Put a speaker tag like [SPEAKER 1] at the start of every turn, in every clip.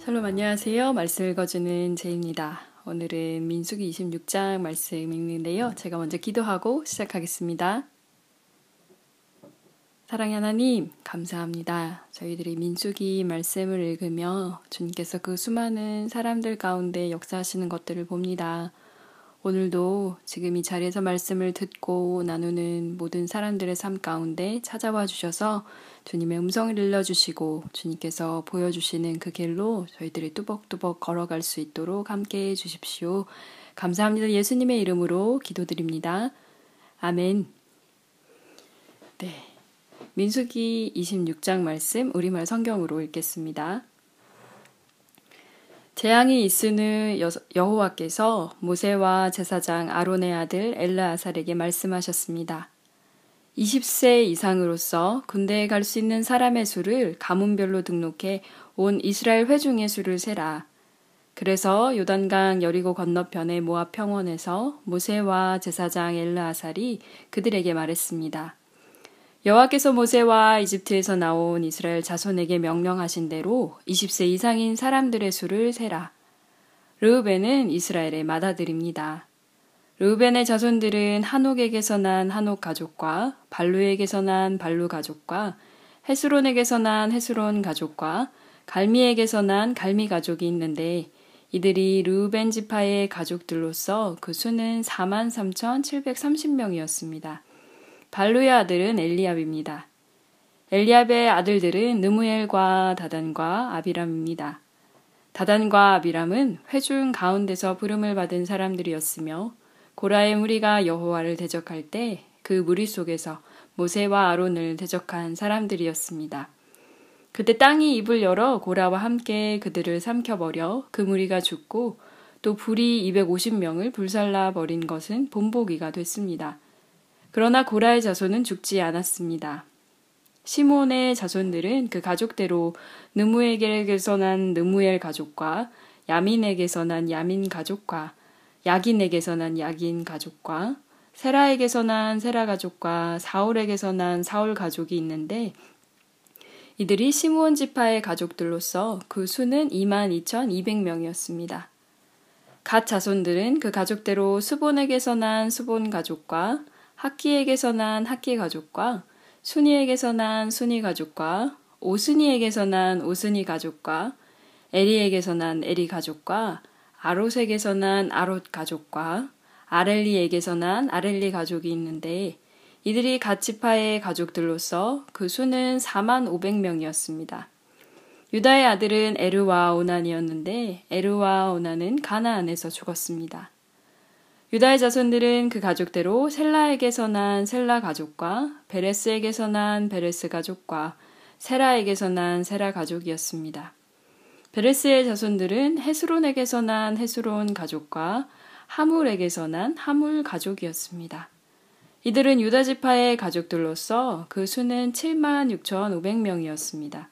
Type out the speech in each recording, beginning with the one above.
[SPEAKER 1] 샬롬 안녕하세요. 말씀 읽어주는 제입니다. 오늘은 민수기 26장 말씀 읽는데요. 제가 먼저 기도하고 시작하겠습니다. 사랑의 하나님, 감사합니다. 저희들이 민수기 말씀을 읽으며 주님께서 그 수많은 사람들 가운데 역사하시는 것들을 봅니다. 오늘도 지금 이 자리에서 말씀을 듣고 나누는 모든 사람들의 삶 가운데 찾아와 주셔서 주님의 음성을 들려주시고 주님께서 보여주시는 그 길로 저희들이 뚜벅뚜벅 걸어갈 수 있도록 함께 해 주십시오. 감사합니다. 예수님의 이름으로 기도드립니다. 아멘. 네. 민수기 26장 말씀 우리말 성경으로 읽겠습니다. 재앙이 있으느 여호와께서 모세와 제사장 아론의 아들 엘라아살에게 말씀하셨습니다. 20세 이상으로서 군대에 갈 수 있는 사람의 수를 가문별로 등록해 온 이스라엘 회중의 수를 세라. 그래서 요단강 여리고 건너편의 모압 평원에서 모세와 제사장 엘라아살이 그들에게 말했습니다. 여호와께서 모세와 이집트에서 나온 이스라엘 자손에게 명령하신 대로 20세 이상인 사람들의 수를 세라. 르우벤은 이스라엘의 맏아들입니다. 르우벤의 자손들은 한옥에게서 난 한옥 가족과 발루에게서 난 발루 가족과 헤스론에게서 난 헤스론 가족과 갈미에게서 난 갈미 가족이 있는데 이들이 르우벤 지파의 가족들로서 그 수는 43,730명이었습니다. 발루의 아들은 엘리압입니다. 엘리압의 아들들은 느무엘과 다단과 아비람입니다. 다단과 아비람은 회중 가운데서 부름을 받은 사람들이었으며 고라의 무리가 여호와를 대적할 때 그 무리 속에서 모세와 아론을 대적한 사람들이었습니다. 그때 땅이 입을 열어 고라와 함께 그들을 삼켜버려 그 무리가 죽고 또 불이 250명을 불살라 버린 것은 본보기가 됐습니다. 그러나 고라의 자손은 죽지 않았습니다. 시몬의 자손들은 그 가족대로 느무에게서 난 느무엘 가족과 야민에게서 난 야민 가족과 야긴에게서 난 야긴 가족과 세라에게서 난 세라 가족과 사울에게서 난 사울 가족이 있는데 이들이 시므온 지파의 가족들로서 그 수는 22,200명이었습니다. 갓 자손들은 그 가족대로 수본에게서 난 수본 가족과 학기에게서 난 학기 가족과 순이에게서 난 순이 가족과 오순이에게서 난 오순이 가족과 에리에게서 난 에리 가족과 아롯에게서 난 아롯 가족과 아렐리에게서 난 아렐리 가족이 있는데 이들이 가치파의 가족들로서 그 수는 4만 500명이었습니다. 유다의 아들은 에르와 오난이었는데 에르와 오난은 가나안에서 죽었습니다. 유다의 자손들은 그 가족대로 셀라에게서 난 셀라 가족과 베레스에게서 난 베레스 가족과 세라에게서 난 세라 가족이었습니다. 베레스의 자손들은 헤스론에게서 난 헤스론 가족과 하물에게서 난 하물 가족이었습니다. 이들은 유다 지파의 가족들로서 그 수는 7만 6,500명이었습니다.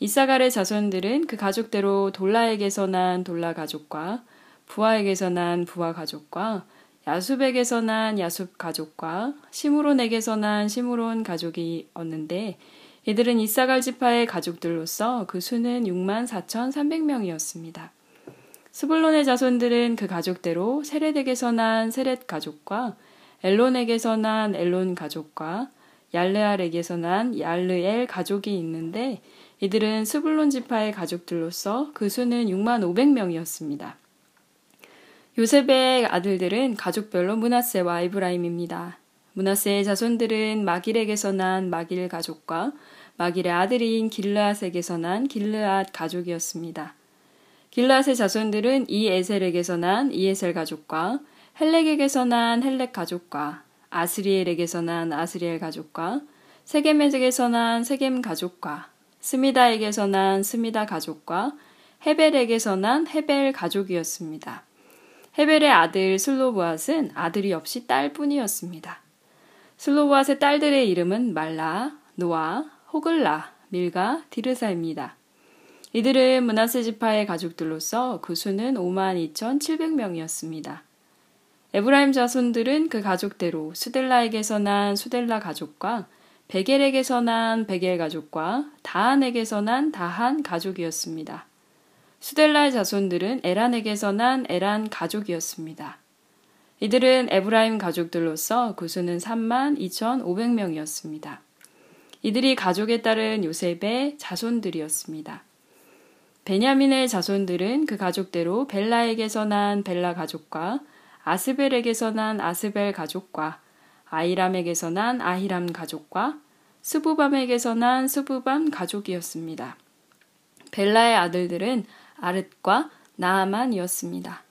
[SPEAKER 1] 이사갈의 자손들은 그 가족대로 돌라에게서 난 돌라 가족과 부하에게서 난 부하 가족과 야숲에게서 난 야숲 가족과 시므론에게서 난 시므론 가족이 었는데 이들은 이사갈 지파의 가족들로서 그 수는 6만 4,300명이었습니다. 스불론의 자손들은 그 가족대로 세렛에게서 난 세렛 가족과 엘론에게서 난 엘론 가족과 얄르알에게서 난 얄르엘 가족이 있는데 이들은 스불론 지파의 가족들로서 그 수는 6만 500명이었습니다. 요셉의 아들들은 가족별로 문하세와 이브라임입니다. 문하세의 자손들은 마길에게서 난 마길 가족과 마길의 아들인 길르앗에게서 난 길르앗 가족이었습니다. 길르앗의 자손들은 이에셀에게서 난 이에셀 가족과 헬렉에게서 난 헬렉 가족과 아스리엘에게서 난 아스리엘 가족과 세겜에게서 난 세겜 가족과 스미다에게서 난 스미다 가족과 헤벨에게서 난 헤벨 가족이었습니다. 헤벨의 아들 슬로브앗은 아들이 없이 딸뿐이었습니다. 슬로브앗의 딸들의 이름은 말라, 노아, 호글라, 밀가, 디르사입니다. 이들은 문하세 지파의 가족들로서 그 수는 5만 2,700명이었습니다. 에브라임 자손들은 그 가족대로 수델라에게서 난 수델라 가족과 베겔에게서 난 베겔 가족과 다한에게서 난 다한 가족이었습니다. 수델라의 자손들은 에란에게서 난 에란 가족이었습니다. 이들은 에브라임 가족들로서 구수는 3만 2,500명이었습니다. 이들이 가족에 따른 요셉의 자손들이었습니다. 베냐민의 자손들은 그 가족대로 벨라에게서 난 벨라 가족과 아스벨에게서 난 아스벨 가족과 아이람에게서 난 아히람 가족과 스부밤에게서 난 스부밤 가족이었습니다. 벨라의 아들들은 아릇과 나아만이었습니다.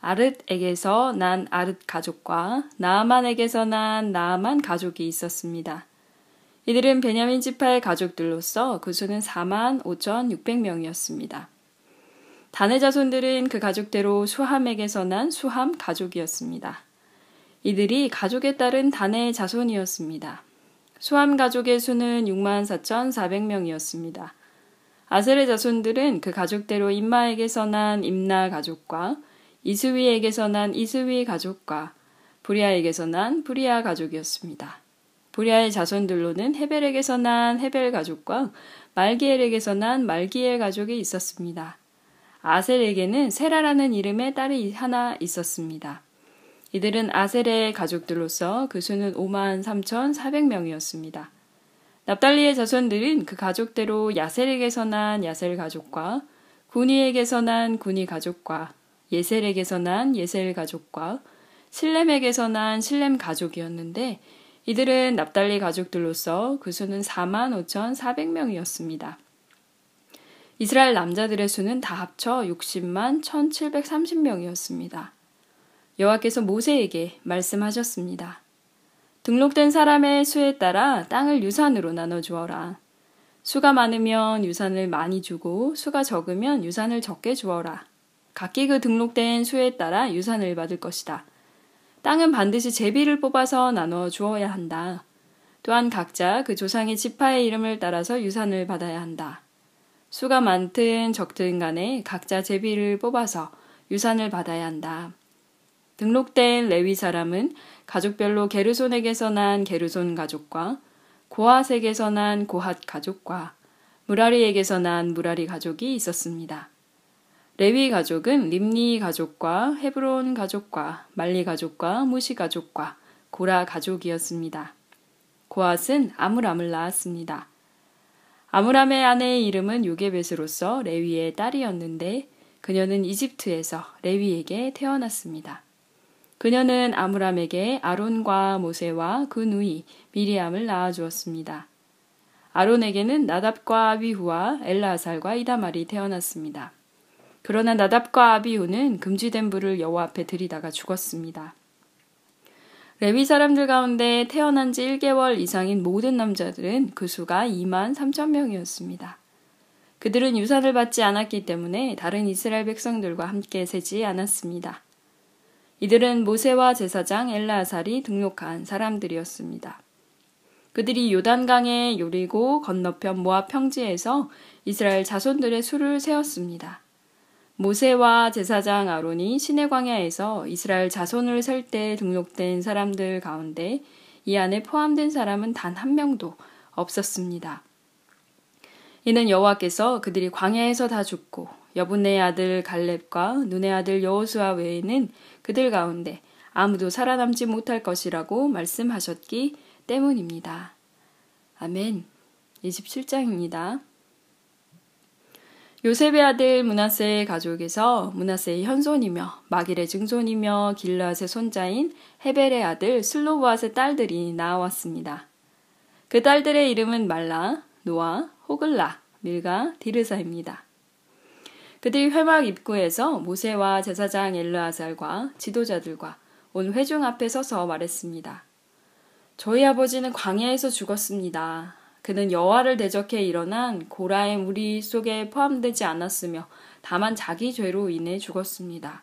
[SPEAKER 1] 아릇에게서 난 아릇 가족과 나아만에게서 난 나아만 가족이 있었습니다. 이들은 베냐민 지파의 가족들로서 그 수는 4만 5,600명이었습니다. 단의 자손들은 그 가족대로 수함에게서 난 수함 가족이었습니다. 이들이 가족에 따른 단의 자손이었습니다. 수함 가족의 수는 6만 4,400명이었습니다. 아셀의 자손들은 그 가족대로 임마에게서 난 임나 가족과 이스위에게서 난 이스위 가족과 부리아에게서 난 부리아 가족이었습니다. 부리아의 자손들로는 헤벨에게서 난 헤벨 가족과 말기엘에게서 난 말기엘 가족이 있었습니다. 아셀에게는 세라라는 이름의 딸이 하나 있었습니다. 이들은 아셀의 가족들로서 그 수는 5만 3,400명이었습니다. 납달리의 자손들은 그 가족대로 야셀에게서 난 야셀 가족과 구니에게서 난 구니 가족과 예셀에게서 난 예셀 가족과 실렘에게서 난 실렘 가족이었는데 이들은 납달리 가족들로서 그 수는 4만 5,400명이었습니다. 이스라엘 남자들의 수는 다 합쳐 60만 1,730명이었습니다. 여호와께서 모세에게 말씀하셨습니다. 등록된 사람의 수에 따라 땅을 유산으로 나눠 주어라. 수가 많으면 유산을 많이 주고 수가 적으면 유산을 적게 주어라. 각기 그 등록된 수에 따라 유산을 받을 것이다. 땅은 반드시 제비를 뽑아서 나눠 주어야 한다. 또한 각자 그 조상의 지파의 이름을 따라서 유산을 받아야 한다. 수가 많든 적든 간에 각자 제비를 뽑아서 유산을 받아야 한다. 등록된 레위 사람은 가족별로 게르손에게서 난 게르손 가족과 고핫에게서 난 고핫 가족과 무라리에게서 난 무라리 가족이 있었습니다. 레위 가족은 림니 가족과 헤브론 가족과 말리 가족과 무시 가족과 고라 가족이었습니다. 고핫은 아므람을 낳았습니다. 아므람의 아내의 이름은 요게벳으로서 레위의 딸이었는데 그녀는 이집트에서 레위에게 태어났습니다. 그녀는 아므람에게 아론과 모세와 그 누이 미리암을 낳아 주었습니다. 아론에게는 나답과 아비후와 엘라살과 이다말이 태어났습니다. 그러나 나답과 아비후는 금지된 불을 여호와 앞에 들이다가 죽었습니다. 레위 사람들 가운데 태어난 지 1개월 이상인 모든 남자들은 그 수가 2만 3천 명이었습니다. 그들은 유산을 받지 않았기 때문에 다른 이스라엘 백성들과 함께 세지 않았습니다. 이들은 모세와 제사장 엘라살이 등록한 사람들이었습니다. 그들이 요단강의 요리고 건너편 모압 평지에서 이스라엘 자손들의 수를 세웠습니다. 모세와 제사장 아론이 시내 광야에서 이스라엘 자손을 셀 때 등록된 사람들 가운데 이 안에 포함된 사람은 단 한 명도 없었습니다. 이는 여호와께서 그들이 광야에서 다 죽고 여분의 아들 갈렙과 눈의 아들 여호수아 외에는 그들 가운데 아무도 살아남지 못할 것이라고 말씀하셨기 때문입니다. 아멘. 27장입니다. 요셉의 아들 문하세의 가족에서 문하세의 현손이며 마길의 증손이며 길라앗의 손자인 헤벨의 아들 슬로보앗의 딸들이 나왔습니다. 그 딸들의 이름은 말라, 노아, 호글라, 밀가, 디르사입니다. 그들이 회막 입구에서 모세와 제사장 엘르아살과 지도자들과 온 회중 앞에 서서 말했습니다. 저희 아버지는 광야에서 죽었습니다. 그는 여호와를 대적해 일어난 고라의 무리 속에 포함되지 않았으며 다만 자기 죄로 인해 죽었습니다.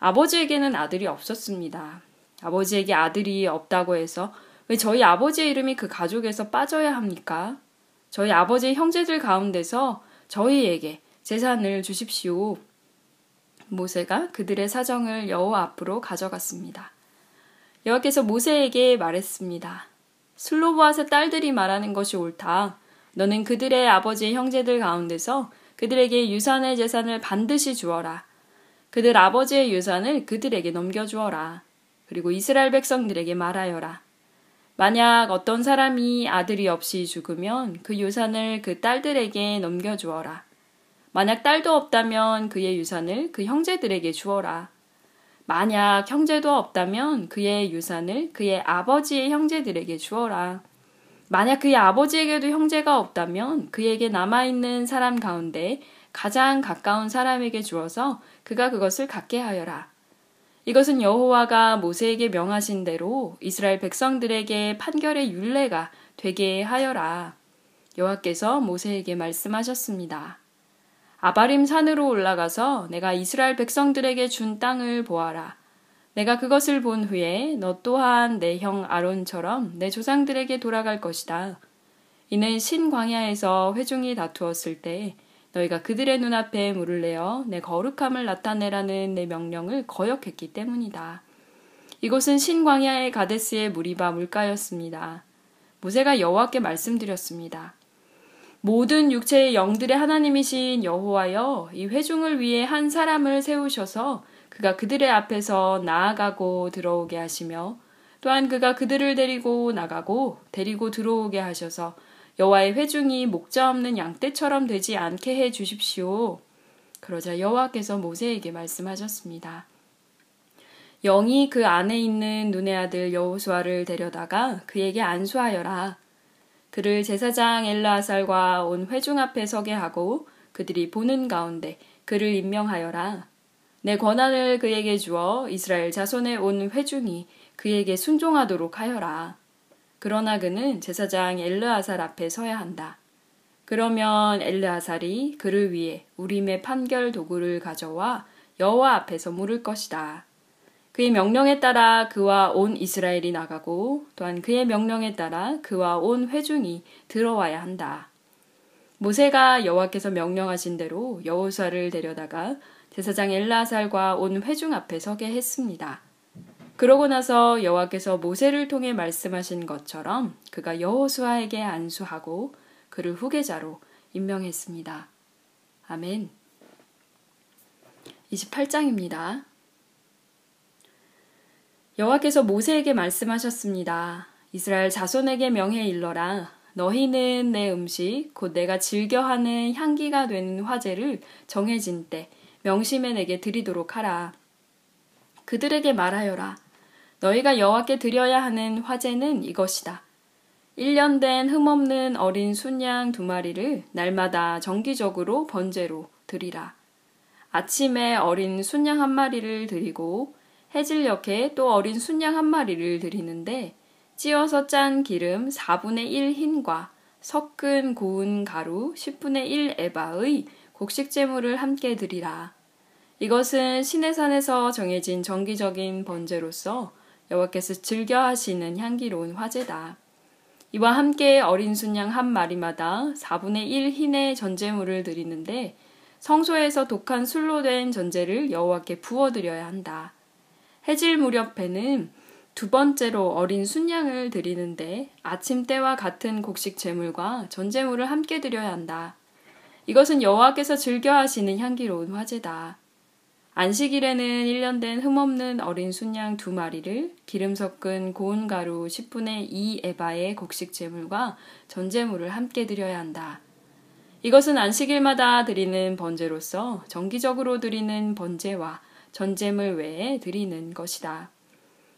[SPEAKER 1] 아버지에게는 아들이 없었습니다. 아버지에게 아들이 없다고 해서 왜 저희 아버지의 이름이 그 가족에서 빠져야 합니까? 저희 아버지의 형제들 가운데서 저희에게 재산을 주십시오. 모세가 그들의 사정을 여호와 앞으로 가져갔습니다. 여호와께서 모세에게 말했습니다. 슬로보아의 딸들이 말하는 것이 옳다. 너는 그들의 아버지의 형제들 가운데서 그들에게 유산의 재산을 반드시 주어라. 그들 아버지의 유산을 그들에게 넘겨주어라. 그리고 이스라엘 백성들에게 말하여라. 만약 어떤 사람이 아들이 없이 죽으면 그 유산을 그 딸들에게 넘겨주어라. 만약 딸도 없다면 그의 유산을 그 형제들에게 주어라. 만약 형제도 없다면 그의 유산을 그의 아버지의 형제들에게 주어라. 만약 그의 아버지에게도 형제가 없다면 그에게 남아있는 사람 가운데 가장 가까운 사람에게 주어서 그가 그것을 갖게 하여라. 이것은 여호와가 모세에게 명하신 대로 이스라엘 백성들에게 판결의 윤례가 되게 하여라. 여호와께서 모세에게 말씀하셨습니다. 아바림 산으로 올라가서 내가 이스라엘 백성들에게 준 땅을 보아라. 내가 그것을 본 후에 너 또한 내 형 아론처럼 내 조상들에게 돌아갈 것이다. 이는 신광야에서 회중이 다투었을 때 너희가 그들의 눈앞에 물을 내어 내 거룩함을 나타내라는 내 명령을 거역했기 때문이다. 이곳은 신광야의 가데스의 무리바 물가였습니다. 모세가 여호와께 말씀드렸습니다. 모든 육체의 영들의 하나님이신 여호와여 이 회중을 위해 한 사람을 세우셔서 그가 그들의 앞에서 나아가고 들어오게 하시며 또한 그가 그들을 데리고 나가고 데리고 들어오게 하셔서 여호와의 회중이 목자 없는 양떼처럼 되지 않게 해 주십시오. 그러자 여호와께서 모세에게 말씀하셨습니다. 영이 그 안에 있는 눈의 아들 여호수아를 데려다가 그에게 안수하여라. 그를 제사장 엘라살과 온 회중 앞에 서게 하고 그들이 보는 가운데 그를 임명하여라. 내 권한을 그에게 주어 이스라엘 자손의 온 회중이 그에게 순종하도록 하여라. 그러나 그는 제사장 엘르아살 앞에 서야 한다. 그러면 엘르아살이 그를 위해 우림의 판결 도구를 가져와 여호와 앞에서 물을 것이다. 그의 명령에 따라 그와 온 이스라엘이 나가고 또한 그의 명령에 따라 그와 온 회중이 들어와야 한다. 모세가 여호와께서 명령하신 대로 여호수아를 데려다가 제사장 엘라살과 온 회중 앞에 서게 했습니다. 그러고 나서 여호와께서 모세를 통해 말씀하신 것처럼 그가 여호수아에게 안수하고 그를 후계자로 임명했습니다. 아멘. 28장입니다. 여호와께서 모세에게 말씀하셨습니다. 이스라엘 자손에게 명해 일러라. 너희는 내 음식 곧 내가 즐겨하는 향기가 되는 화제를 정해진 때 명심해 내게 드리도록 하라. 그들에게 말하여라. 너희가 여호와께 드려야 하는 화제는 이것이다. 1년 된 흠없는 어린 순양 두 마리를 날마다 정기적으로 번제로 드리라. 아침에 어린 순양 한 마리를 드리고 해질녘에 또 어린 순양 한 마리를 드리는데 찌어서 짠 기름 4분의 1 흰과 섞은 고운 가루 10분의 1 에바의 곡식 제물을 함께 드리라. 이것은 시내산에서 정해진 정기적인 번제로서 여호와께서 즐겨 하시는 향기로운 화제다. 이와 함께 어린 순양 한 마리마다 4분의 1 흰의 전제물을 드리는데 성소에서 독한 술로 된 전제를 여호와께 부어드려야 한다. 해질 무렵에는 두 번째로 어린 순양을 드리는데 아침 때와 같은 곡식 제물과 전제물을 함께 드려야 한다. 이것은 여호와께서 즐겨 하시는 향기로운 화제다. 안식일에는 1년 된 흠없는 어린 순양 두 마리를 기름 섞은 고운 가루 10분의 2 에바의 곡식 제물과 전제물을 함께 드려야 한다. 이것은 안식일마다 드리는 번제로서 정기적으로 드리는 번제와 전제물 외에 드리는 것이다.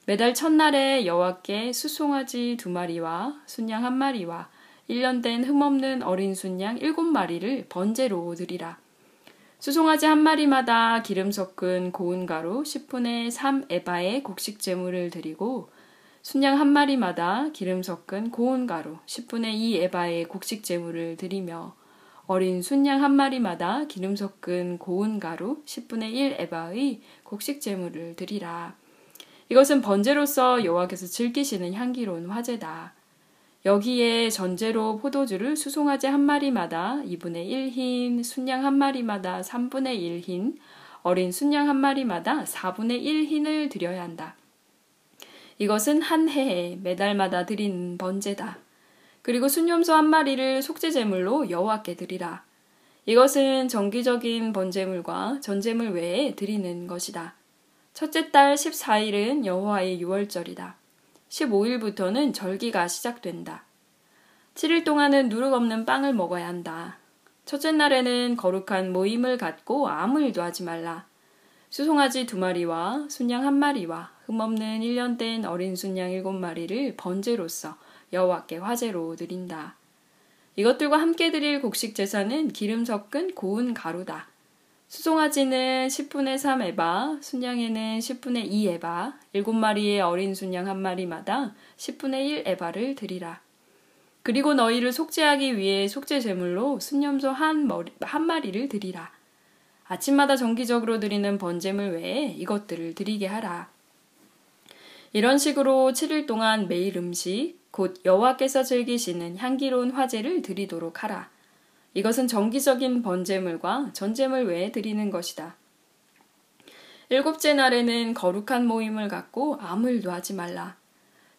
[SPEAKER 1] 매달 첫날에 여호와께 수송아지 두 마리와 순양 한 마리와 1년 된 흠없는 어린 순양 일곱 마리를 번제로 드리라. 수송아지 한 마리마다 기름 섞은 고운 가루 10분의 3 에바의 곡식 제물을 드리고 순양 한 마리마다 기름 섞은 고운 가루 10분의 2 에바의 곡식 제물을 드리며 어린 순양 한 마리마다 기름 섞은 고운 가루 10분의 1 에바의 곡식 제물을 드리라. 이것은 번제로서 여호와께서 즐기시는 향기로운 화제다. 여기에 전제로 포도주를 수송아지 한 마리마다 2분의 1흰, 순양 한 마리마다 3분의 1흰, 어린 순양 한 마리마다 4분의 1흰을 드려야 한다. 이것은 한 해에 매달마다 드리는 번제다. 그리고 순념소 한 마리를 속죄 제물로 여호와께 드리라. 이것은 정기적인 번제물과 전제물 외에 드리는 것이다. 첫째 달 14일은 여호와의 유월절이다. 15일부터는 절기가 시작된다. 7일 동안은 누룩 없는 빵을 먹어야 한다. 첫째 날에는 거룩한 모임을 갖고 아무 일도 하지 말라. 수송아지 두 마리와 순양 한 마리와 흠없는 1년 된 어린 순양 일곱 마리를 번제로서 여호와께 화제로 드린다. 이것들과 함께 드릴 곡식 제사는 기름 섞은 고운 가루다. 수송아지는 10분의 3 에바, 순양에는 10분의 2 에바, 7마리의 어린 순양 한 마리마다 10분의 1 에바를 드리라. 그리고 너희를 속죄하기 위해 속죄 제물로 순념소 한, 머리, 한 마리를 드리라. 아침마다 정기적으로 드리는 번제물 외에 이것들을 드리게 하라. 이런 식으로 7일 동안 매일 음식, 곧 여호와께서 즐기시는 향기로운 화제를 드리도록 하라. 이것은 정기적인 번제물과 전제물 외에 드리는 것이다. 일곱째 날에는 거룩한 모임을 갖고 아무 일도 하지 말라.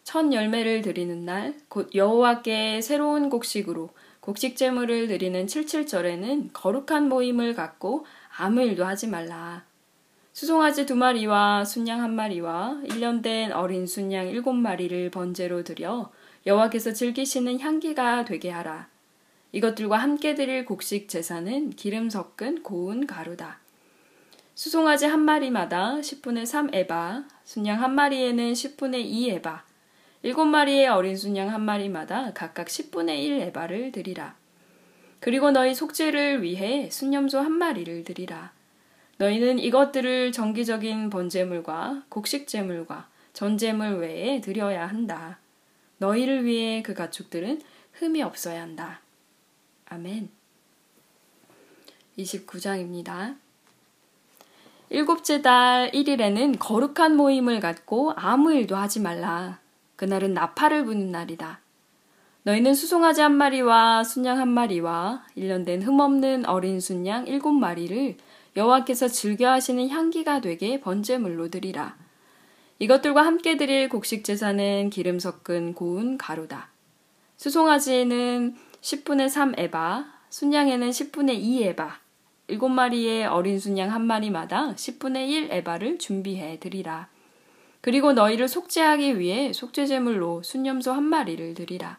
[SPEAKER 1] 첫 열매를 드리는 날, 곧 여호와께 새로운 곡식으로 곡식 제물을 드리는 칠칠절에는 거룩한 모임을 갖고 아무 일도 하지 말라. 수송아지 두 마리와 순양 한 마리와 1년 된 어린 순양 일곱 마리를 번제로 드려 여호와께서 즐기시는 향기가 되게 하라. 이것들과 함께 드릴 곡식 제사는 기름 섞은 고운 가루다. 수송아지 한 마리마다 10분의 3 에바, 순양 한 마리에는 10분의 2 에바, 일곱 마리의 어린 순양 한 마리마다 각각 10분의 1 에바를 드리라. 그리고 너희 속죄를 위해 순념소 한 마리를 드리라. 너희는 이것들을 정기적인 번제물과 곡식제물과 전제물 외에 드려야 한다. 너희를 위해 그 가축들은 흠이 없어야 한다. 아멘. 29장입니다. 일곱째 달 1일에는 거룩한 모임을 갖고 아무 일도 하지 말라. 그날은 나팔을 부는 날이다. 너희는 수송아지 한 마리와 순양 한 마리와 1년 된 흠없는 어린 순양 일곱 마리를 여호와께서 즐겨 하시는 향기가 되게 번제물로 드리라. 이것들과 함께 드릴 곡식 제사는 기름 섞은 고운 가루다. 수송아지에는 10분의 3 에바, 순양에는 10분의 2 에바, 일곱 마리의 어린 순양 한 마리마다 10분의 1 에바를 준비해 드리라. 그리고 너희를 속죄하기 위해 속죄제물로 순념소 한 마리를 드리라.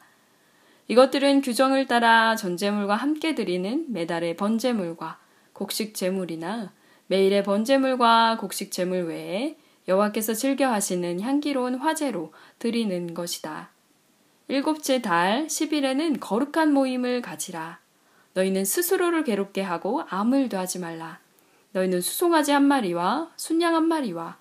[SPEAKER 1] 이것들은 규정을 따라 전제물과 함께 드리는 매달의 번제물과 곡식 제물이나 매일의 번제물과 곡식 제물 외에 여호와께서 즐겨 하시는 향기로운 화제로 드리는 것이다. 일곱째 달 10일에는 거룩한 모임을 가지라. 너희는 스스로를 괴롭게 하고 아무 일도 하지 말라. 너희는 수송아지 한 마리와 순양 한 마리와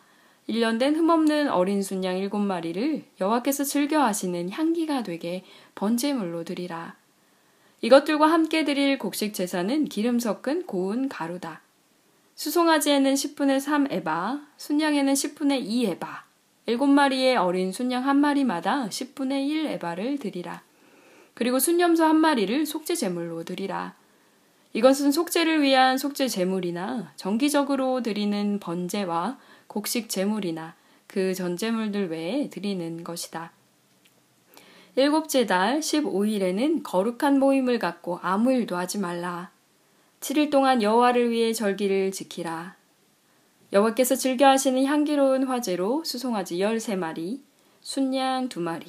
[SPEAKER 1] 1년 된 흠없는 어린 순양 일곱 마리를 여호와께서 즐겨 하시는 향기가 되게 번제물로 드리라. 이것들과 함께 드릴 곡식 제사는 기름 섞은 고운 가루다. 수송아지에는 10분의 3 에바, 순양에는 10분의 2 에바, 일곱 마리의 어린 순양 한 마리마다 10분의 1 에바를 드리라. 그리고 순염소 한 마리를 속죄 제물로 드리라. 이것은 속죄를 위한 속죄 제물이나 정기적으로 드리는 번제와 곡식 제물이나 그 전제물들 외에 드리는 것이다. 일곱째 달 15일에는 거룩한 모임을 갖고 아무 일도 하지 말라. 7일 동안 여호와를 위해 절기를 지키라. 여호와께서 즐겨 하시는 향기로운 화제로 수송아지 13마리, 순양 2마리,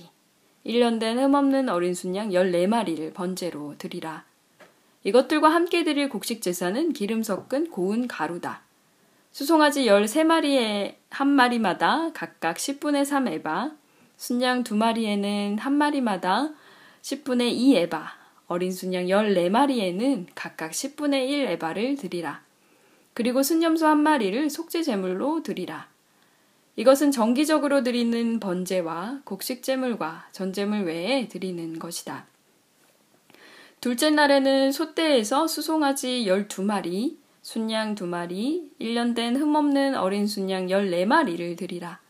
[SPEAKER 1] 1년 된 흠없는 어린 순양 14마리를 번제로 드리라. 이것들과 함께 드릴 곡식 제사는 기름 섞은 고운 가루다. 수송아지 13마리에 한 마리마다 각각 10분의 3 에바, 순양 2마리에는 한 마리마다 10분의 2 에바, 어린 순양 14마리에는 각각 10분의 1 에바를 드리라. 그리고 순념소 한 마리를 속죄 제물로 드리라. 이것은 정기적으로 드리는 번제와 곡식 제물과 전제물 외에 드리는 것이다. 둘째 날에는 소떼에서 수송아지 12마리, 순양 두 마리, 1년 된 흠없는 어린 순양 14마리를 드리라.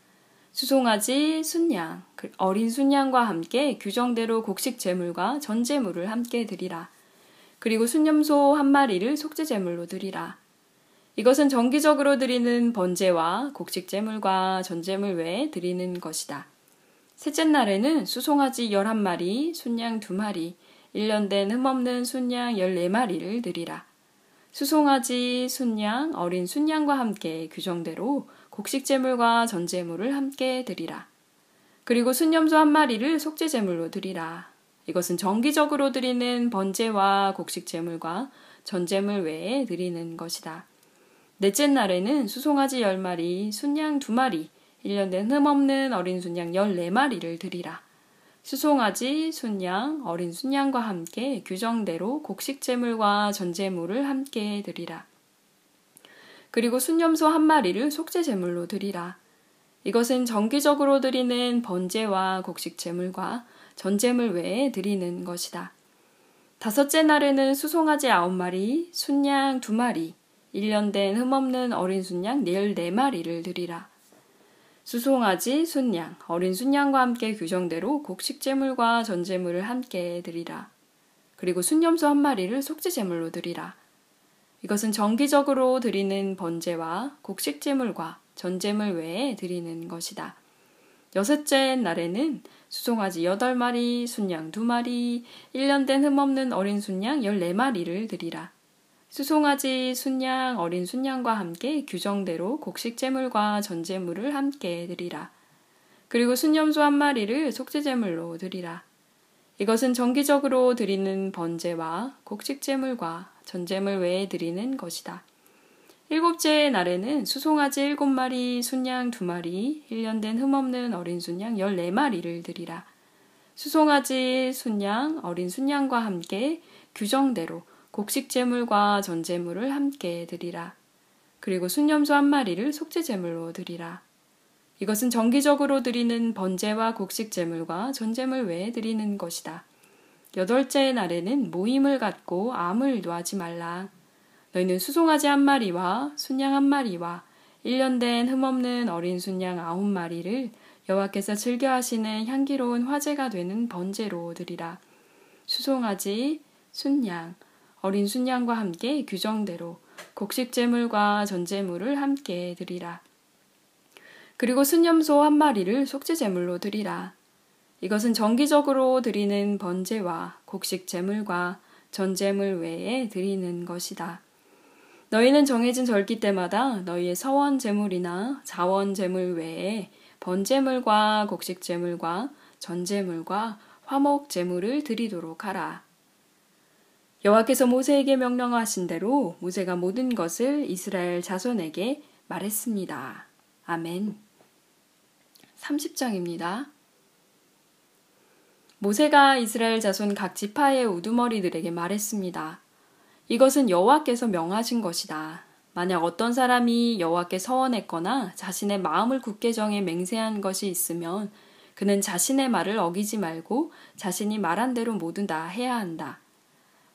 [SPEAKER 1] 수송아지, 순양, 그 어린 순양과 함께 규정대로 곡식 제물과 전제물을 함께 드리라. 그리고 순념소 한 마리를 속죄 제물로 드리라. 이것은 정기적으로 드리는 번제와 곡식 제물과 전제물 외에 드리는 것이다. 셋째 날에는 수송아지 열한 마리, 순양 두 마리, 1년 된 흠없는 순양 14마리를 드리라. 수송아지, 순양, 어린 순양과 함께 규정대로 곡식 제물과 전 제물을 함께 드리라. 그리고 순념소 한 마리를 속죄 제물로 드리라. 이것은 정기적으로 드리는 번제와 곡식 제물과 전 제물 외에 드리는 것이다. 넷째 날에는 수송아지 10마리, 순양 2마리, 1년 된 흠없는 어린 순양 14마리를 드리라. 수송아지, 순양, 어린 순양과 함께 규정대로 곡식제물과 전제물을 함께 드리라. 그리고 순념소 한 마리를 속죄 제물로 드리라. 이것은 정기적으로 드리는 번제와 곡식 제물과 전제물 외에 드리는 것이다. 다섯째 날에는 수송아지 아홉 마리, 순양 두 마리, 1년 된 흠없는 어린 순양 14마리를 드리라. 수송아지, 순양, 어린 순양과 함께 규정대로 곡식 제물과 전제물을 함께 드리라. 그리고 순념소 한 마리를 속죄 제물로 드리라. 이것은 정기적으로 드리는 번제와 곡식제물과 전제물 외에 드리는 것이다. 여섯째 날에는 수송아지 8마리, 순양 2마리, 1년 된 흠없는 어린 순양 14마리를 드리라. 수송아지, 순양, 어린 순양과 함께 규정대로 곡식제물과 전제물을 함께 드리라. 그리고 순념소 한 마리를 속죄제물로 드리라. 이것은 정기적으로 드리는 번제와 곡식제물과 전제물 외에 드리는 것이다. 일곱째 날에는 수송아지 일곱 마리, 순양 두 마리, 1년 된 흠없는 어린 순양 14마리를 드리라. 수송아지, 순양, 어린 순양과 함께 규정대로 곡식제물과 전제물을 함께 드리라. 그리고 순념소 한 마리를 속죄제물로 드리라. 이것은 정기적으로 드리는 번제와 곡식제물과 전제물 외에 드리는 것이다. 여덟째 날에는 모임을 갖고 암을 노하지 말라. 너희는 수송아지 한 마리와 순양 한 마리와 1년 된 흠없는 어린 순양 아홉 마리를 여호와께서 즐겨 하시는 향기로운 화제가 되는 번제로 드리라. 수송아지, 순양, 어린 순양과 함께 규정대로 곡식 제물과 전제물을 함께 드리라. 그리고 순념소 한 마리를 속죄 제물로 드리라. 이것은 정기적으로 드리는 번제와 곡식 제물과 전제물 외에 드리는 것이다. 너희는 정해진 절기 때마다 너희의 서원 제물이나 자원 제물 외에 번제물과 곡식 제물과 전제물과 화목 제물을 드리도록 하라. 여호와께서 모세에게 명령하신 대로 모세가 모든 것을 이스라엘 자손에게 말했습니다. 아멘. 30장입니다. 모세가 이스라엘 자손 각 지파의 우두머리들에게 말했습니다. 이것은 여호와께서 명하신 것이다. 만약 어떤 사람이 여호와께 서원했거나 자신의 마음을 굳게 정해 맹세한 것이 있으면 그는 자신의 말을 어기지 말고 자신이 말한 대로 모두 다 해야 한다.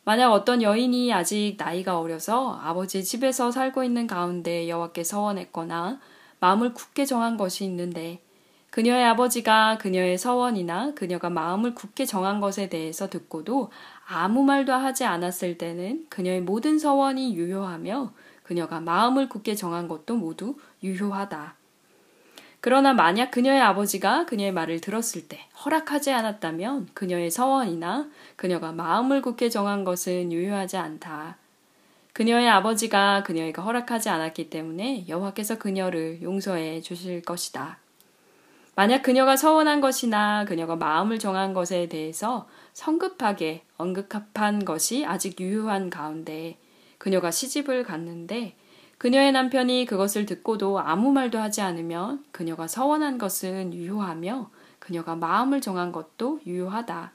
[SPEAKER 1] 만약 어떤 여인이 아직 나이가 어려서 아버지 집에서 살고 있는 가운데 여호와께 서원했거나 마음을 굳게 정한 것이 있는데 그녀의 아버지가 그녀의 서원이나 그녀가 마음을 굳게 정한 것에 대해서 듣고도 아무 말도 하지 않았을 때는 그녀의 모든 서원이 유효하며 그녀가 마음을 굳게 정한 것도 모두 유효하다. 그러나 만약 그녀의 아버지가 그녀의 말을 들었을 때 허락하지 않았다면 그녀의 서원이나 그녀가 마음을 굳게 정한 것은 유효하지 않다. 그녀의 아버지가 그녀에게 허락하지 않았기 때문에 여호와께서 그녀를 용서해 주실 것이다. 만약 그녀가 서원한 것이나 그녀가 마음을 정한 것에 대해서 성급하게 언급한 것이 아직 유효한 가운데 그녀가 시집을 갔는데 그녀의 남편이 그것을 듣고도 아무 말도 하지 않으면 그녀가 서원한 것은 유효하며 그녀가 마음을 정한 것도 유효하다.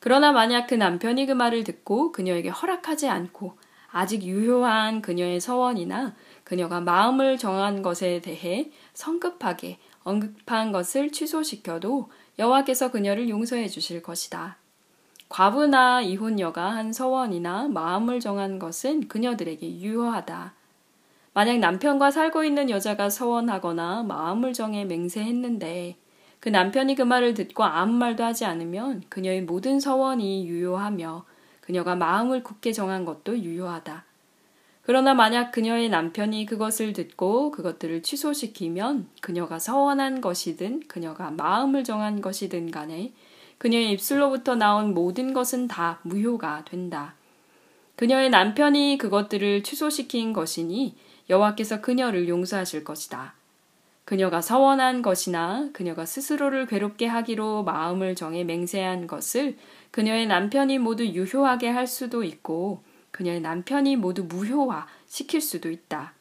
[SPEAKER 1] 그러나 만약 그 남편이 그 말을 듣고 그녀에게 허락하지 않고 아직 유효한 그녀의 서원이나 그녀가 마음을 정한 것에 대해 성급하게 언급한 것을 취소시켜도 여호와께서 그녀를 용서해 주실 것이다. 과부나 이혼녀가 한 서원이나 마음을 정한 것은 그녀들에게 유효하다. 만약 남편과 살고 있는 여자가 서원하거나 마음을 정해 맹세했는데 그 남편이 그 말을 듣고 아무 말도 하지 않으면 그녀의 모든 서원이 유효하며 그녀가 마음을 굳게 정한 것도 유효하다. 그러나 만약 그녀의 남편이 그것을 듣고 그것들을 취소시키면 그녀가 서원한 것이든 그녀가 마음을 정한 것이든 간에 그녀의 입술로부터 나온 모든 것은 다 무효가 된다. 그녀의 남편이 그것들을 취소시킨 것이니 여호와께서 그녀를 용서하실 것이다. 그녀가 서원한 것이나 그녀가 스스로를 괴롭게 하기로 마음을 정해 맹세한 것을 그녀의 남편이 모두 유효하게 할 수도 있고 그녀의 남편이 모두 무효화 시킬 수도 있다.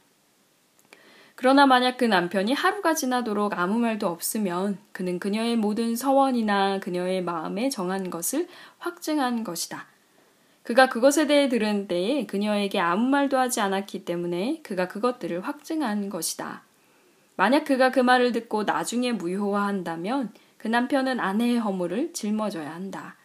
[SPEAKER 1] 그러나 만약 그 남편이 하루가 지나도록 아무 말도 없으면 그는 그녀의 모든 서원이나 그녀의 마음에 정한 것을 확증한 것이다. 그가 그것에 대해 들은 때에 그녀에게 아무 말도 하지 않았기 때문에 그가 그것들을 확증한 것이다. 만약 그가 그 말을 듣고 나중에 무효화한다면 그 남편은 아내의 허물을 짊어져야 한다.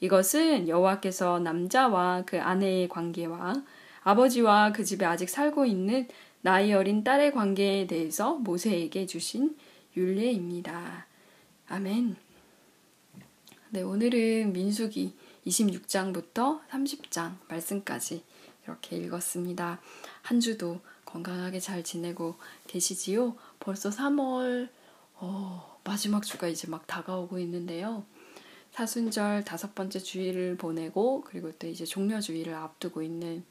[SPEAKER 1] 이것은 여호와께서 남자와 그 아내의 관계와 아버지와 그 집에 아직 살고 있는 나이 어린 딸의 관계에 대해서 모세에게 주신 윤례입니다. 아멘. 네, 오늘은 민수기 26장부터 30장 말씀까지 이렇게 읽었습니다. 한 주도 건강하게 잘 지내고 계시지요? 벌써 3월 어, 마지막 주가 이제 막 다가오고 있는데요. 사순절 다섯 번째 주일을 보내고 그리고 또 이제 종려 주일을 앞두고 있는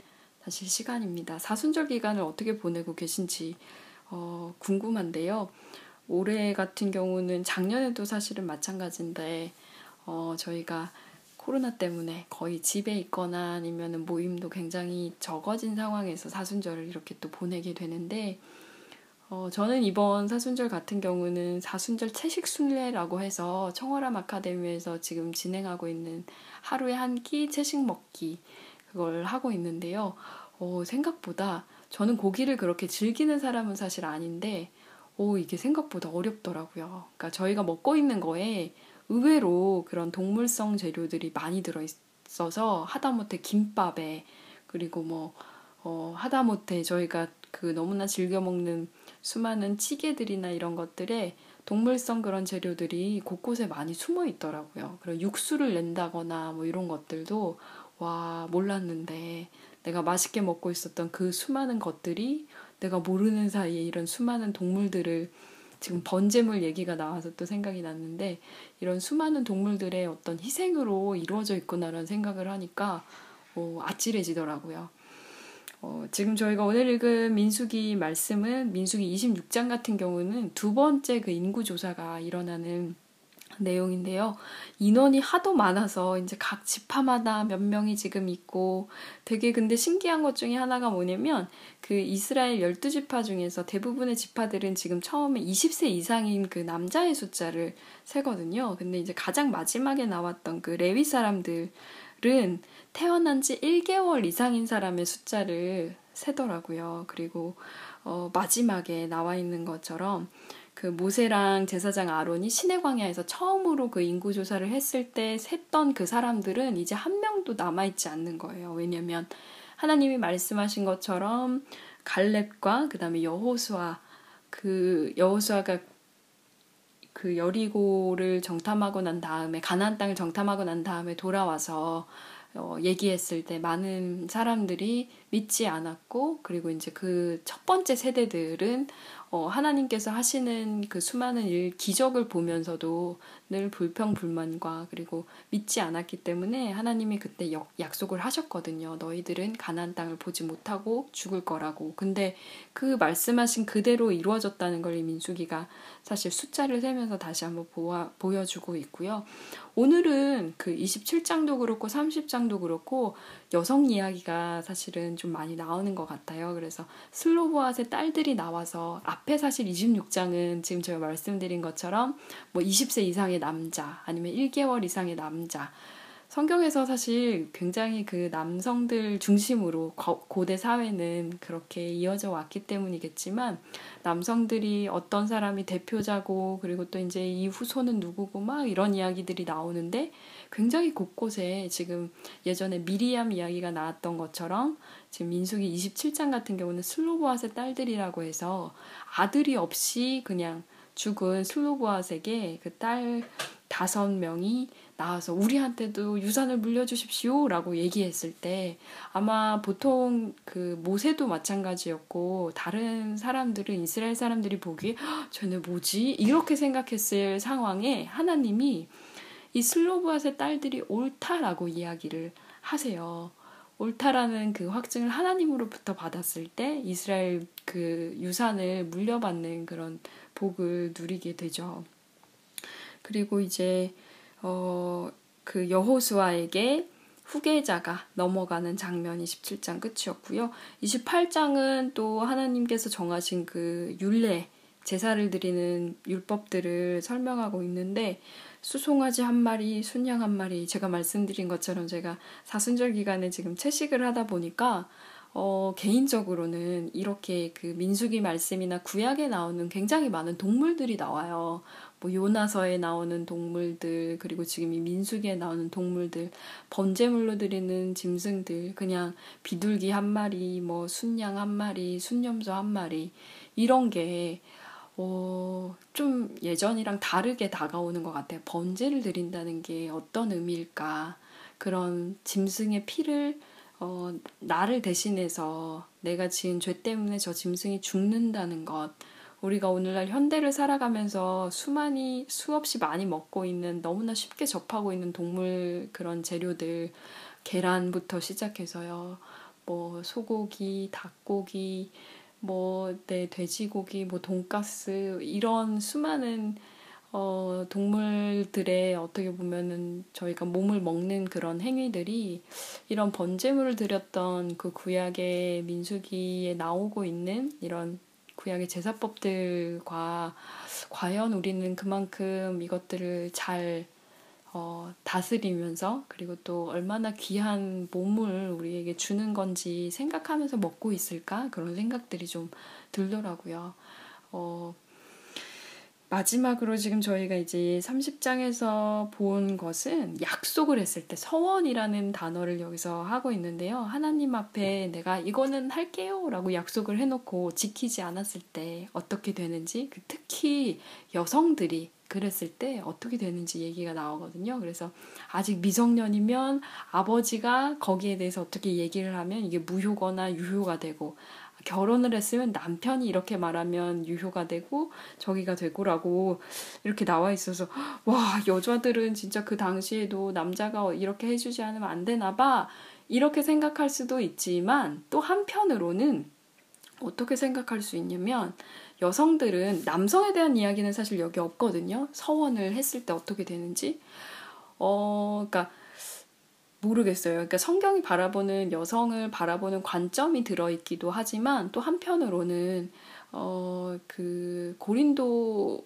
[SPEAKER 1] 사실 시간입니다. 사순절 기간을 어떻게 보내고 계신지 어, 궁금한데요. 올해 같은 경우는 작년에도 사실은 마찬가지인데 어, 저희가 코로나 때문에 거의 집에 있거나 아니면 모임도 굉장히 적어진 상황에서 사순절을 이렇게 또 보내게 되는데 어, 저는 이번 사순절 같은 경우는 사순절 채식 순례라고 해서 청월함 아카데미에서 지금 진행하고 있는 하루에 한 끼 채식 먹기 그걸 하고 있는데요. 어, 생각보다 저는 고기를 그렇게 즐기는 사람은 사실 아닌데 오, 이게 생각보다 어렵더라고요. 그러니까 저희가 먹고 있는 거에 의외로 그런 동물성 재료들이 많이 들어 있어서 하다못해 김밥에 그리고 뭐 어, 하다못해 저희가 그 너무나 즐겨 먹는 수많은 찌개들이나 이런 것들에 동물성 그런 재료들이 곳곳에 많이 숨어 있더라고요. 그리고 육수를 낸다거나 뭐 이런 것들도 와, 몰랐는데 내가 맛있게 먹고 있었던 그 수많은 것들이 내가 모르는 사이에 이런 수많은 동물들을 지금 번제물 얘기가 나와서 또 생각이 났는데 이런 수많은 동물들의 어떤 희생으로 이루어져 있구나라는 생각을 하니까 어, 아찔해지더라고요. 어, 지금 저희가 오늘 읽은 민수기 말씀은 민수기 26장 같은 경우는 두 번째 그 인구조사가 일어나는 내용인데요. 인원이 하도 많아서 이제 각 지파마다 몇 명이 지금 있고 되게 근데 신기한 것 중에 하나가 뭐냐면 그 이스라엘 12지파 중에서 대부분의 지파들은 지금 처음에 20세 이상인 그 남자의 숫자를 세거든요. 근데 이제 가장 마지막에 나왔던 그 레위 사람들 은 태어난 지 1개월 이상인 사람의 숫자를 세더라고요. 그리고 어, 마지막에 나와 있는 것처럼 그 모세랑 제사장 아론이 신의 광야에서 처음으로 그 인구 조사를 했을 때 셌던 그 사람들은 이제 한 명도 남아 있지 않는 거예요. 왜냐면 하나님이 말씀하신 것처럼 갈렙과 그다음에 여호수아 그 여호수아가 그 여리고를 정탐하고 난 다음에 가나안 땅을 정탐하고 난 다음에 돌아와서 어, 얘기했을 때 많은 사람들이 믿지 않았고 그리고 이제 그 첫 번째 세대들은 어, 하나님께서 하시는 그 수많은 일, 기적을 보면서도 늘 불평 불만과 그리고 믿지 않았기 때문에 하나님이 그때 역, 약속을 하셨거든요. 너희들은 가나안 땅을 보지 못하고 죽을 거라고. 근데 그 말씀하신 그대로 이루어졌다는 걸 이 민수기가 사실 숫자를 세면서 다시 한번 보아, 보여주고 있고요. 오늘은 그 27장도 그렇고 30장도 그렇고 여성 이야기가 사실은 좀 많이 나오는 것 같아요. 그래서 슬로보아의 딸들이 나와서 앞에 사실 26장은 지금 제가 말씀드린 것처럼 뭐 20세 이상의 남자 아니면 1개월 이상의 남자. 성경에서 사실 굉장히 그 남성들 중심으로 고대 사회는 그렇게 이어져 왔기 때문이겠지만 남성들이 어떤 사람이 대표자고 그리고 또 이제 이 후손은 누구고 막 이런 이야기들이 나오는데 굉장히 곳곳에 지금 예전에 미리암 이야기가 나왔던 것처럼 지금 민수기 27장 같은 경우는 슬로보아의 딸들이라고 해서 아들이 없이 그냥 죽은 슬로보아에게 그딸 다섯 명이 나와서 우리한테도 유산을 물려주십시오 라고 얘기했을 때 아마 보통 그 모세도 마찬가지였고 다른 사람들은 이스라엘 사람들이 보기에 쟤네 뭐지 이렇게 생각했을 상황에 하나님이 이 슬로브앗의 딸들이 옳다라고 이야기를 하세요. 옳다라는 그 확증을 하나님으로부터 받았을 때 이스라엘 그 유산을 물려받는 그런 복을 누리게 되죠. 그리고 이제 어, 그 여호수아에게 후계자가 넘어가는 장면이 17장 끝이었고요. 28장은 또 하나님께서 정하신 그 율례, 제사를 드리는 율법들을 설명하고 있는데 수송아지 한 마리, 순양 한 마리 제가 말씀드린 것처럼 제가 사순절 기간에 지금 채식을 하다 보니까 어, 개인적으로는 이렇게 그 민수기 말씀이나 구약에 나오는 굉장히 많은 동물들이 나와요. 뭐 요나서에 나오는 동물들 그리고 지금 이 민수기에 나오는 동물들 번제물로 드리는 짐승들 그냥 비둘기 한 마리 뭐 순양 한 마리 순념소 한 마리 이런 게 어, 좀 예전이랑 다르게 다가오는 것 같아요. 번제를 드린다는 게 어떤 의미일까? 그런 짐승의 피를 어, 나를 대신해서 내가 지은 죄 때문에 저 짐승이 죽는다는 것. 우리가 오늘날 현대를 살아가면서 수많이 수없이 많이 먹고 있는 너무나 쉽게 접하고 있는 동물 그런 재료들 계란부터 시작해서요. 뭐 소고기, 닭고기, 뭐, 네, 돼지고기, 뭐, 돈가스, 이런 수많은, 어, 동물들의 어떻게 보면은 저희가 몸을 먹는 그런 행위들이 이런 번제물을 드렸던 그 구약의 민수기에 나오고 있는 이런 구약의 제사법들과 과연 우리는 그만큼 이것들을 잘 어, 다스리면서 그리고 또 얼마나 귀한 몸을 우리에게 주는 건지 생각하면서 먹고 있을까 그런 생각들이 좀 들더라고요. 어, 마지막으로 지금 저희가 이제 30장에서 본 것은 약속을 했을 때 서원이라는 단어를 여기서 하고 있는데요. 하나님 앞에 내가 이거는 할게요 라고 약속을 해놓고 지키지 않았을 때 어떻게 되는지 그 특히 여성들이 그랬을 때 어떻게 되는지 얘기가 나오거든요. 그래서 아직 미성년이면 아버지가 거기에 대해서 어떻게 얘기를 하면 이게 무효거나 유효가 되고 결혼을 했으면 남편이 이렇게 말하면 유효가 되고 저기가 되고라고 이렇게 나와 있어서 와 여자들은 진짜 그 당시에도 남자가 이렇게 해주지 않으면 안 되나 봐 이렇게 생각할 수도 있지만 또 한편으로는 어떻게 생각할 수 있냐면 여성들은 남성에 대한 이야기는 사실 여기 없거든요. 서원을 했을 때 어떻게 되는지. 어, 그러니까 모르겠어요. 그러니까 성경이 바라보는 여성을 바라보는 관점이 들어있기도 하지만 또 한편으로는 어, 그 고린도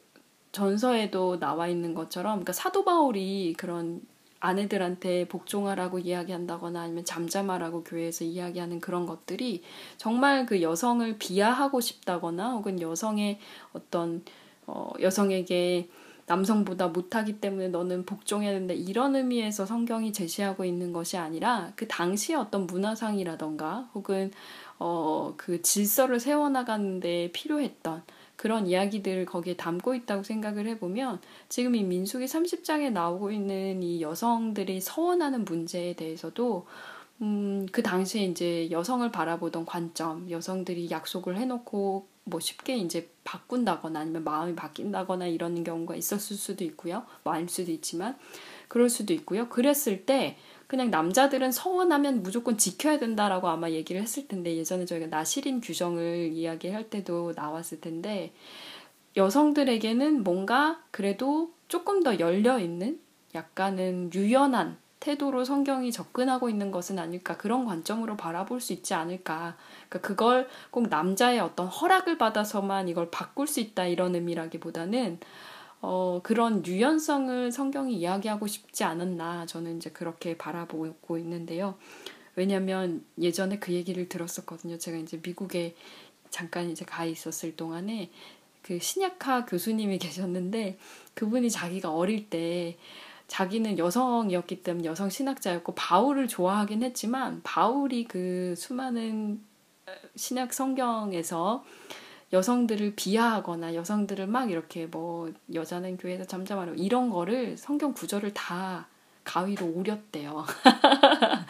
[SPEAKER 1] 전서에도 나와 있는 것처럼 그러니까 사도 바울이 그런 아내들한테 복종하라고 이야기한다거나 아니면 잠잠하라고 교회에서 이야기하는 그런 것들이 정말 그 여성을 비하하고 싶다거나 혹은 여성의 어떤 어, 여성에게 남성보다 못하기 때문에 너는 복종해야 된다. 이런 의미에서 성경이 제시하고 있는 것이 아니라 그 당시의 어떤 문화상이라던가 혹은 어, 그 질서를 세워나가는데 필요했던 그런 이야기들을 거기에 담고 있다고 생각을 해보면 지금 이 민숙이 30장에 나오고 있는 이 여성들이 서원하는 문제에 대해서도 음, 그 당시에 이제 여성을 바라보던 관점, 여성들이 약속을 해놓고 뭐 쉽게 이제 바꾼다거나 아니면 마음이 바뀐다거나 이런 경우가 있었을 수도 있고요. 뭐 아닐 수도 있지만 그럴 수도 있고요. 그랬을 때 그냥 남자들은 서원하면 무조건 지켜야 된다라고 아마 얘기를 했을 텐데 예전에 저희가 나시린 규정을 이야기할 때도 나왔을 텐데 여성들에게는 뭔가 그래도 조금 더 열려 있는 약간은 유연한 태도로 성경이 접근하고 있는 것은 아닐까 그런 관점으로 바라볼 수 있지 않을까 그러니까 그걸 꼭 남자의 어떤 허락을 받아서만 이걸 바꿀 수 있다 이런 의미라기보다는 어, 그런 유연성을 성경이 이야기하고 싶지 않았나 저는 이제 그렇게 바라보고 있는데요. 왜냐하면 예전에 그 얘기를 들었었거든요. 제가 이제 미국에 잠깐 이제 가 있었을 동안에 그 신약학 교수님이 계셨는데 그분이 자기가 어릴 때 자기는 여성이었기 때문에 여성 신학자였고 바울을 좋아하긴 했지만 바울이 그 수많은 신약 성경에서 여성들을 비하하거나 여성들을 막 이렇게 뭐 여자는 교회에서 잠잠하려 이런 거를 성경 구절을 다 가위로 오렸대요.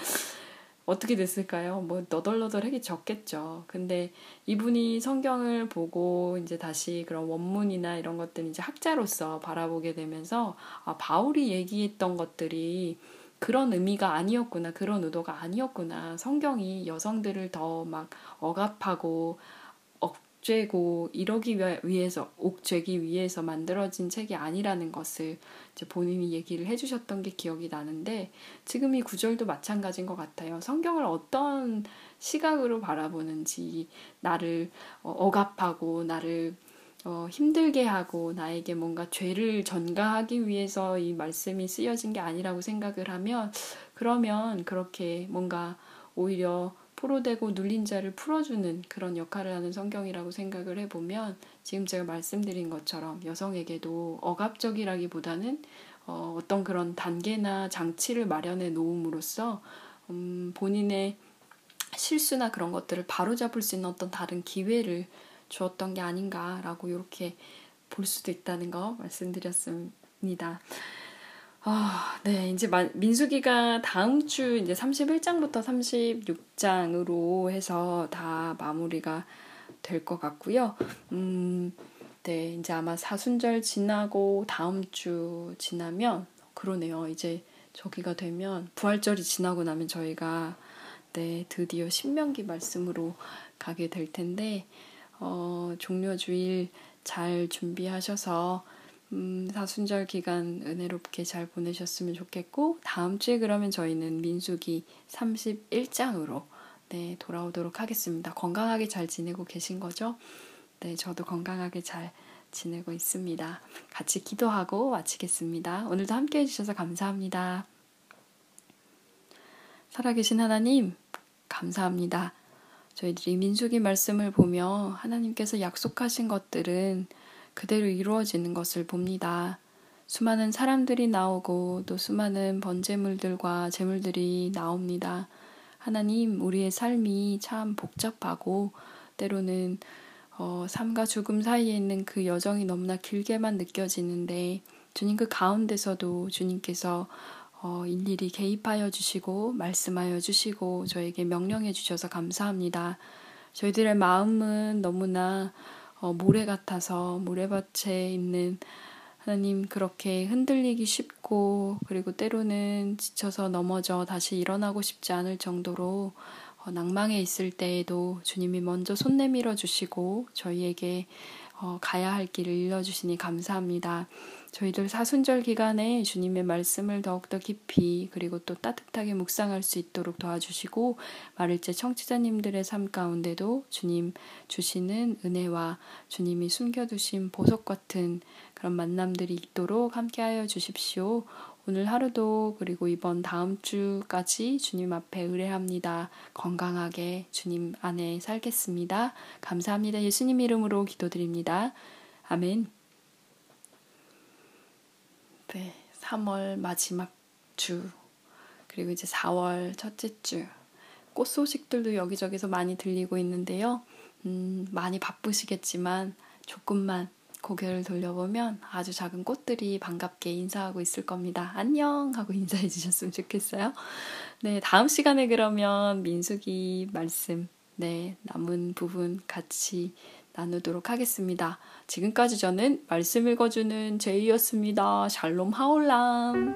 [SPEAKER 1] 어떻게 됐을까요? 뭐 너덜너덜하게 적겠죠. 근데 이분이 성경을 보고 이제 다시 그런 원문이나 이런 것들 이제 학자로서 바라보게 되면서 아 바울이 얘기했던 것들이 그런 의미가 아니었구나, 그런 의도가 아니었구나. 성경이 여성들을 더 막 억압하고 옥죄고 이러기 위해서 옥죄기 위해서 만들어진 책이 아니라는 것을 본인이 얘기를 해주셨던 게 기억이 나는데 지금 이 구절도 마찬가지인 것 같아요. 성경을 어떤 시각으로 바라보는지 나를 어, 억압하고 나를 어, 힘들게 하고 나에게 뭔가 죄를 전가하기 위해서 이 말씀이 쓰여진 게 아니라고 생각을 하면 그러면 그렇게 뭔가 오히려 포로되고 눌린 자를 풀어주는 그런 역할을 하는 성경이라고 생각을 해보면 지금 제가 말씀드린 것처럼 여성에게도 억압적이라기보다는 어, 어떤 그런 단계나 장치를 마련해 놓음으로써 음, 본인의 실수나 그런 것들을 바로잡을 수 있는 어떤 다른 기회를 주었던 게 아닌가라고 이렇게 볼 수도 있다는 거 말씀드렸습니다. 아, 네. 이제 민수기가 다음 주 이제 31장부터 36장으로 해서 다 마무리가 될 것 같고요. 음, 네. 이제 아마 사순절 지나고 다음 주 지나면 그러네요. 이제 저기가 되면 부활절이 지나고 나면 저희가 네, 드디어 신명기 말씀으로 가게 될 텐데 어, 종료 주일 잘 준비하셔서 음, 사순절 기간 은혜롭게 잘 보내셨으면 좋겠고 다음 주에 그러면 저희는 민수기 31장으로 네, 돌아오도록 하겠습니다. 건강하게 잘 지내고 계신 거죠? 네, 저도 건강하게 잘 지내고 있습니다. 같이 기도하고 마치겠습니다. 오늘도 함께 해주셔서 감사합니다. 살아계신 하나님, 감사합니다. 저희들이 민수기 말씀을 보며 하나님께서 약속하신 것들은 그대로 이루어지는 것을 봅니다. 수많은 사람들이 나오고 또 수많은 번제물들과 제물들이 나옵니다. 하나님, 우리의 삶이 참 복잡하고 때로는 어, 삶과 죽음 사이에 있는 그 여정이 너무나 길게만 느껴지는데 주님 그 가운데서도 주님께서 어, 일일이 개입하여 주시고 말씀하여 주시고 저에게 명령해 주셔서 감사합니다. 저희들의 마음은 너무나 어, 모래 같아서 모래밭에 있는 하나님 그렇게 흔들리기 쉽고 그리고 때로는 지쳐서 넘어져 다시 일어나고 싶지 않을 정도로 어, 낭망에 있을 때에도 주님이 먼저 손 내밀어 주시고 저희에게 어, 가야 할 길을 일러 주시니 감사합니다. 저희들 사순절 기간에 주님의 말씀을 더욱더 깊이 그리고 또 따뜻하게 묵상할 수 있도록 도와주시고 말일제 청취자님들의 삶 가운데도 주님 주시는 은혜와 주님이 숨겨두신 보석 같은 그런 만남들이 있도록 함께하여 주십시오. 오늘 하루도 그리고 이번 다음 주까지 주님 앞에 의뢰합니다. 건강하게 주님 안에 살겠습니다. 감사합니다. 예수님 이름으로 기도드립니다. 아멘. 네, 3월 마지막 주, 그리고 이제 4월 첫째 주, 꽃 소식들도 여기저기서 많이 들리고 있는데요. 음, 많이 바쁘시겠지만 조금만 고개를 돌려보면 아주 작은 꽃들이 반갑게 인사하고 있을 겁니다. 안녕! 하고 인사해 주셨으면 좋겠어요. 네, 다음 시간에 그러면 민숙이 말씀, 네, 남은 부분 같이 나누도록 하겠습니다. 지금까지 저는 말씀 읽어주는 제이였습니다. 샬롬 하올람.